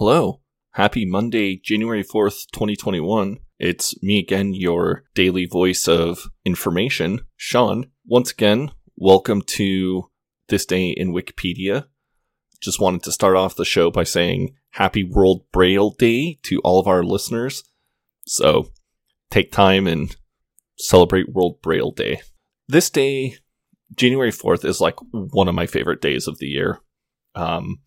Hello. Happy Monday, January 4th, 2021. It's me again, your daily voice of information, Sean. Once again, welcome to This Day in Wikipedia. Just wanted to start off the show by saying Happy World Braille Day to all of our listeners. So take time and celebrate World Braille Day. This day, January 4th, is like one of my favorite days of the year. Um,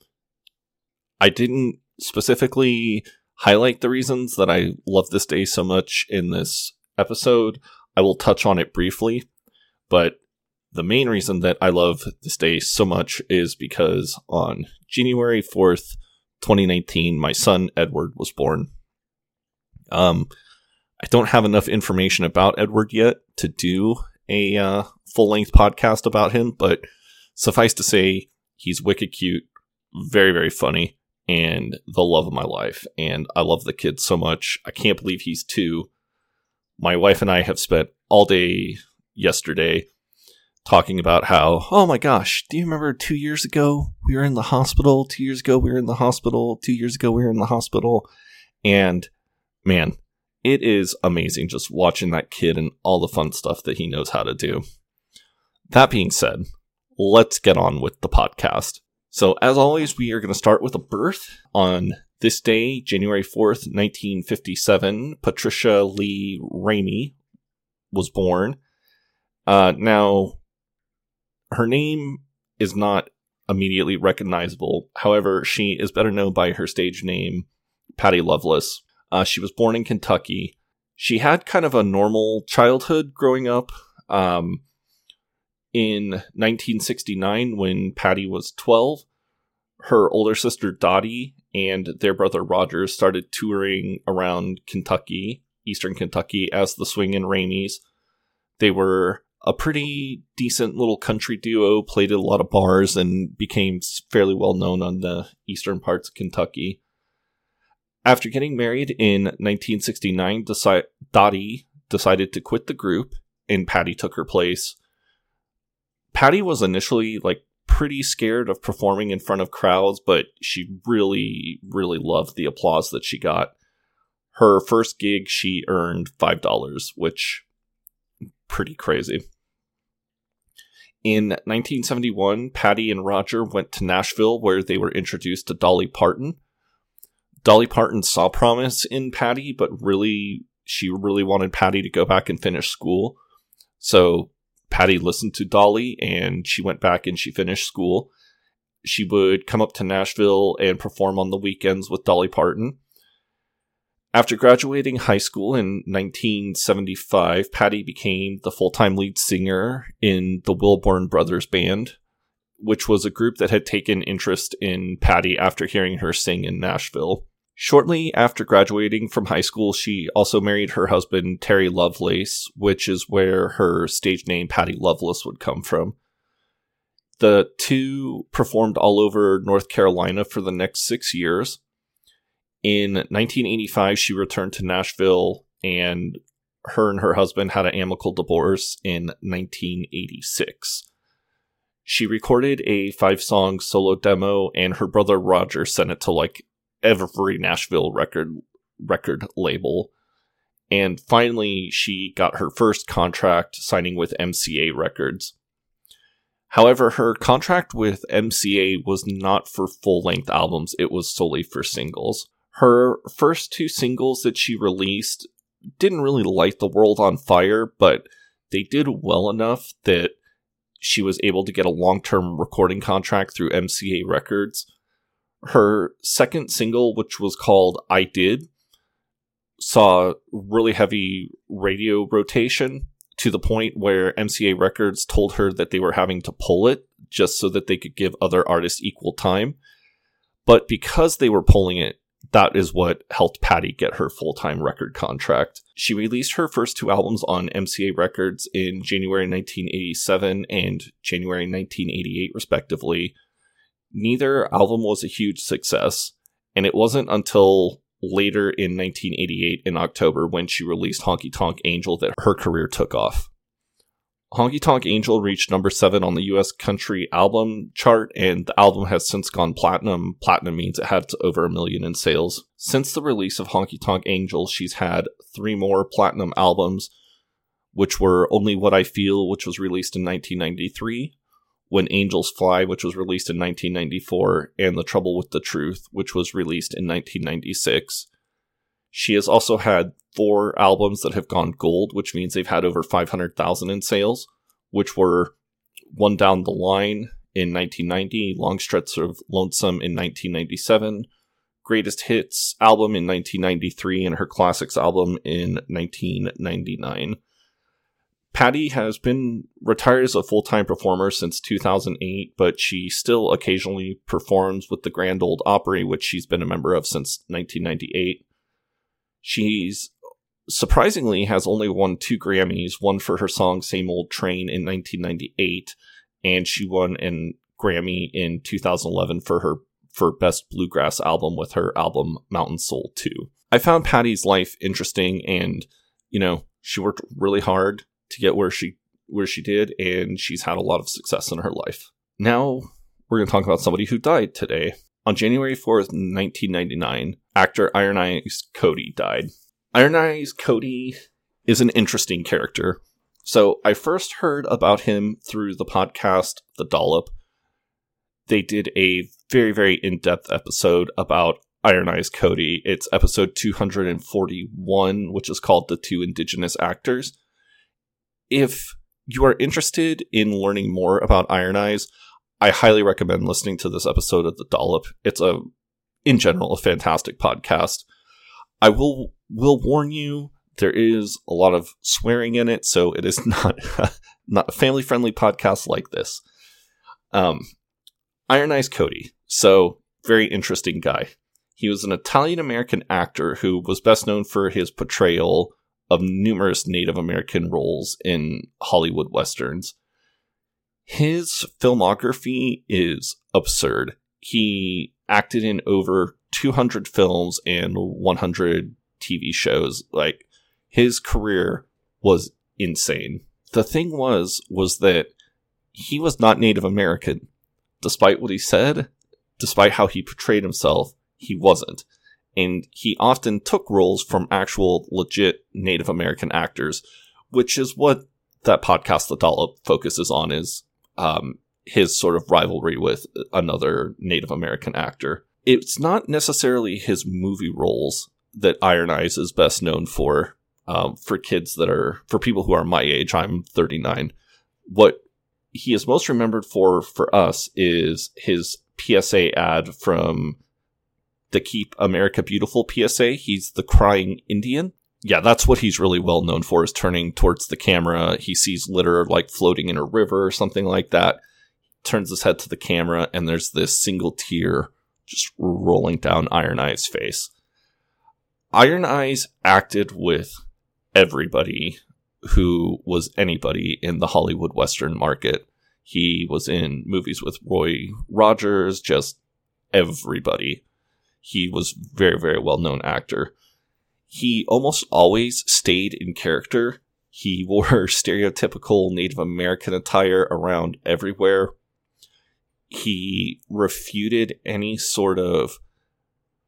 I didn't specifically highlight the reasons that I love this day so much in this episode. I will touch on it briefly, but the main reason that I love this day so much is because on January 4th, 2019, my son Edward was born. Um, I don't have enough information about Edward yet to do a uh, full length podcast about him, but suffice to say, he's wicked cute, very, very funny and the love of my life. And I love the kid so much. I can't believe he's two. My wife and I have spent all day yesterday talking about how, oh my gosh, do you remember two years ago we were in the hospital? Two years ago we were in the hospital. Two years ago we were in the hospital. And man, it is amazing just watching that kid and all the fun stuff that he knows how to do. That being said, let's get on with the podcast. So, as always, we are going to start with a birth. On this day, January 4th, 1957, Patricia Lee Ramey was born. Uh, now, her name is not immediately recognizable. However, she is better known by her stage name, Patty Loveless. Uh, she was born in Kentucky. She had kind of a normal childhood growing up. Um, in 1969 when Patty was 12. Her older sister Dottie and their brother Roger started touring around Kentucky, eastern Kentucky, as the Swingin' Rameys. They were a pretty decent little country duo, played at a lot of bars, and became fairly well known on the eastern parts of Kentucky. After getting married in 1969, deci- Dottie decided to quit the group, and Patty took her place. Patty was initially like pretty scared of performing in front of crowds, but she really, really loved the applause that she got. Her first gig, she earned $5, which pretty crazy. In 1971, Patty and Roger went to Nashville where they were introduced to Dolly Parton. Dolly Parton saw promise in Patty, but really, she really wanted Patty to go back and finish school. So Patty listened to Dolly and she went back and she finished school. She would come up to Nashville and perform on the weekends with Dolly Parton. After graduating high school in 1975, Patty became the full time lead singer in the Wilburn Brothers Band, which was a group that had taken interest in Patty after hearing her sing in Nashville. Shortly after graduating from high school, she also married her husband, Terry Lovelace, which is where her stage name, Patty Lovelace, would come from. The two performed all over North Carolina for the next six years. In 1985, she returned to Nashville, and her and her husband had an amicable divorce in 1986. She recorded a five song solo demo, and her brother Roger sent it to like every Nashville record record label. And finally, she got her first contract signing with MCA Records. However, her contract with MCA was not for full length albums, it was solely for singles. Her first two singles that she released didn't really light the world on fire, but they did well enough that she was able to get a long term recording contract through MCA Records. Her second single, which was called I Did, saw really heavy radio rotation to the point where MCA Records told her that they were having to pull it just so that they could give other artists equal time. But because they were pulling it, that is what helped Patty get her full time record contract. She released her first two albums on MCA Records in January 1987 and January 1988, respectively, neither album was a huge success, and it wasn't until later in 1988 in October when she released Honky Tonk Angel that her career took off. Honky Tonk Angel reached number seven on the US country album chart, and the album has since gone platinum. Platinum means it had over a million in sales. Since the release of Honky Tonk Angel, she's had three more platinum albums, which were Only What I Feel, which was released in 1993, When Angels Fly, which was released in 1994, and The Trouble with the Truth, which was released in 1996. She has also had four albums that have gone gold, which means they've had over 500,000 in sales, which were One Down the Line in 1990, Long Stretch of Lonesome in 1997, Greatest Hits album in 1993, and her Classics album in 1999. Patty has been retired as a full time performer since 2008, but she still occasionally performs with the Grand Old Opry, which she's been a member of since 1998. She's surprisingly has only won two Grammys, one for her song Same Old Train in 1998, and she won an Grammy in 2011 for her for Best Bluegrass Album with her album Mountain Soul 2. I found Patty's life interesting and, you know, she worked really hard to get where she where she did and she's had a lot of success in her life. Now we're going to talk about somebody who died today. On January 4th, 1999, actor Iron Eyes Cody died. Iron Eyes Cody is an interesting character. So I first heard about him through the podcast The Dollop. They did a very, very in depth episode about Iron Eyes Cody. It's episode 241, which is called The Two Indigenous Actors. If you are interested in learning more about Iron Eyes, I highly recommend listening to this episode of The Dollop. It's a, in general, a fantastic podcast. I will will warn you there is a lot of swearing in it, so it is not not a family friendly podcast like this. Um, Iron Eyes Cody, so very interesting guy. He was an Italian American actor who was best known for his portrayal of numerous Native American roles in Hollywood westerns. His filmography is absurd. He acted in over 200 films and 100 TV shows. Like his career was insane. The thing was was that he was not Native American. Despite what he said, despite how he portrayed himself, he wasn't. And he often took roles from actual legit Native American actors, which is what that podcast The Dollop focuses on is um, his sort of rivalry with another Native American actor. It's not necessarily his movie roles that Iron Eyes is best known for. Um, for kids that are for people who are my age, I'm 39. What he is most remembered for for us is his PSA ad from the Keep America Beautiful PSA. He's the crying Indian. Yeah, that's what he's really well known for is turning towards the camera. He sees litter like floating in a river or something like that. Turns his head to the camera and there's this single tear just rolling down Iron Eye's face. Iron Eyes acted with everybody who was anybody in the Hollywood Western market. He was in movies with Roy Rogers, just everybody. He was very, very well known actor. He almost always stayed in character. He wore stereotypical Native American attire around everywhere. He refuted any sort of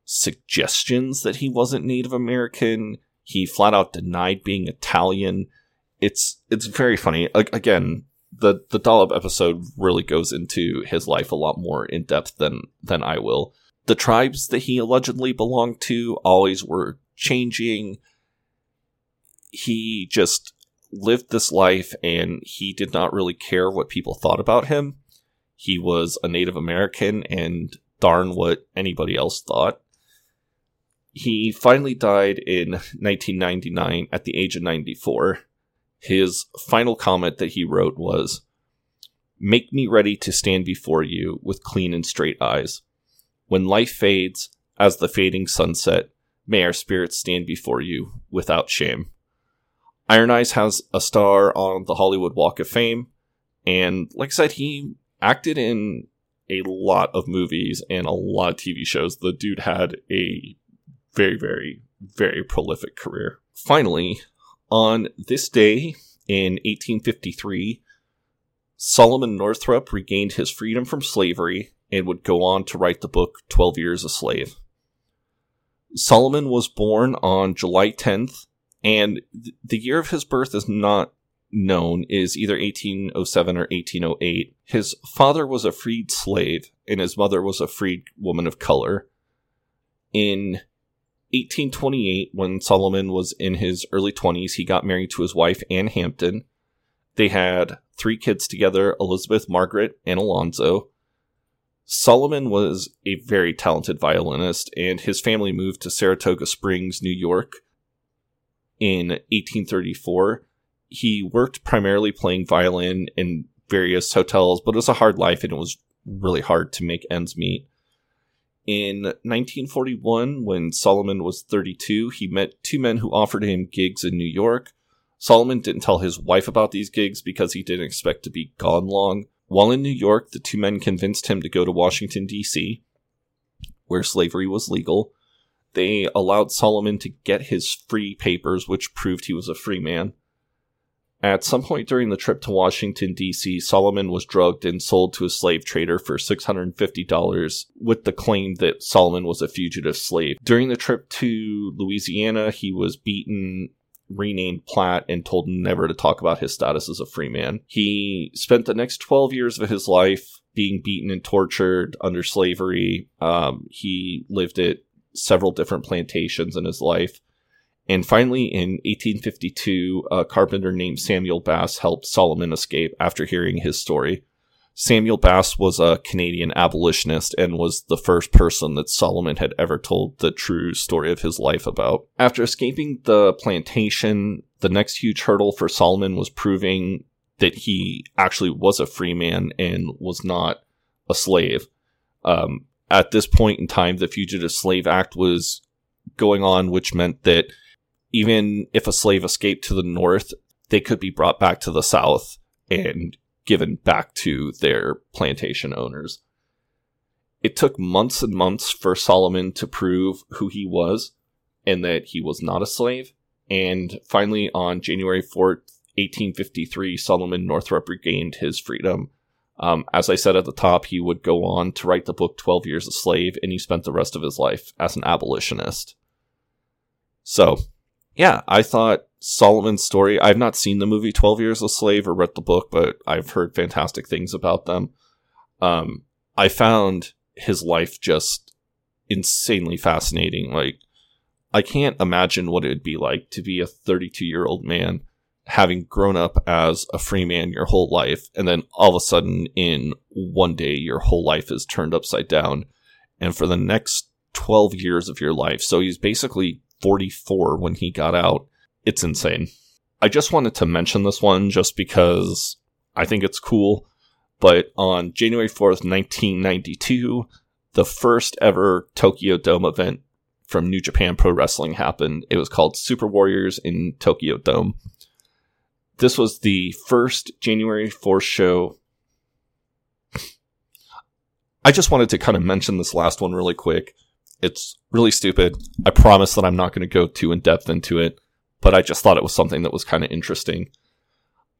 suggestions that he wasn't Native American. He flat out denied being Italian. It's it's very funny. again, the the Dollop episode really goes into his life a lot more in depth than than I will. The tribes that he allegedly belonged to always were changing. He just lived this life and he did not really care what people thought about him. He was a Native American and darn what anybody else thought. He finally died in 1999 at the age of 94. His final comment that he wrote was Make me ready to stand before you with clean and straight eyes. When life fades, as the fading sunset, may our spirits stand before you without shame. Iron Eyes has a star on the Hollywood Walk of Fame, and like I said, he acted in a lot of movies and a lot of TV shows. The dude had a very, very, very prolific career. Finally, on this day in 1853, Solomon Northup regained his freedom from slavery and would go on to write the book 12 Years a Slave. Solomon was born on July 10th, and th- the year of his birth is not known, is either 1807 or 1808. His father was a freed slave, and his mother was a freed woman of color. In 1828, when Solomon was in his early 20s, he got married to his wife, Anne Hampton. They had three kids together Elizabeth, Margaret, and Alonzo. Solomon was a very talented violinist, and his family moved to Saratoga Springs, New York in 1834. He worked primarily playing violin in various hotels, but it was a hard life and it was really hard to make ends meet. In 1941, when Solomon was 32, he met two men who offered him gigs in New York. Solomon didn't tell his wife about these gigs because he didn't expect to be gone long. While in New York, the two men convinced him to go to Washington, D.C., where slavery was legal. They allowed Solomon to get his free papers, which proved he was a free man. At some point during the trip to Washington, D.C., Solomon was drugged and sold to a slave trader for $650 with the claim that Solomon was a fugitive slave. During the trip to Louisiana, he was beaten renamed Platt and told never to talk about his status as a free man. He spent the next 12 years of his life being beaten and tortured under slavery. Um, he lived at several different plantations in his life. And finally, in 1852, a carpenter named Samuel Bass helped Solomon escape after hearing his story. Samuel Bass was a Canadian abolitionist and was the first person that Solomon had ever told the true story of his life about. After escaping the plantation, the next huge hurdle for Solomon was proving that he actually was a free man and was not a slave. Um, at this point in time, the Fugitive Slave Act was going on, which meant that even if a slave escaped to the north, they could be brought back to the south and given back to their plantation owners. It took months and months for Solomon to prove who he was and that he was not a slave. And finally, on January 4th, 1853, Solomon Northup regained his freedom. Um, as I said at the top, he would go on to write the book 12 Years a Slave, and he spent the rest of his life as an abolitionist. So, yeah, I thought Solomon's story. I've not seen the movie 12 Years a Slave or read the book, but I've heard fantastic things about them. Um, I found his life just insanely fascinating. Like, I can't imagine what it would be like to be a 32 year old man having grown up as a free man your whole life, and then all of a sudden, in one day, your whole life is turned upside down. And for the next 12 years of your life, so he's basically 44 when he got out, it's insane. I just wanted to mention this one just because I think it's cool. But on January 4th, 1992, the first ever Tokyo Dome event from New Japan Pro Wrestling happened. It was called Super Warriors in Tokyo Dome. This was the first January 4th show. I just wanted to kind of mention this last one really quick. It's really stupid. I promise that I'm not going to go too in depth into it but I just thought it was something that was kind of interesting.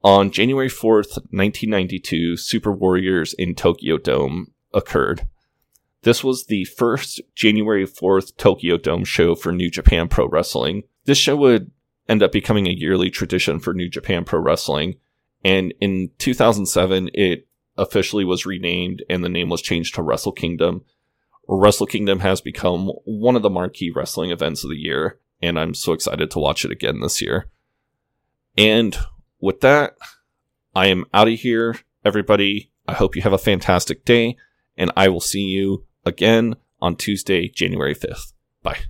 On January 4th, 1992, Super Warriors in Tokyo Dome occurred. This was the first January 4th Tokyo Dome show for New Japan Pro Wrestling. This show would end up becoming a yearly tradition for New Japan Pro Wrestling, and in 2007, it officially was renamed and the name was changed to Wrestle Kingdom. Wrestle Kingdom has become one of the marquee wrestling events of the year, and I'm so excited to watch it again this year. And with that, I am out of here, everybody. I hope you have a fantastic day, and I will see you again on Tuesday, January 5th. Bye.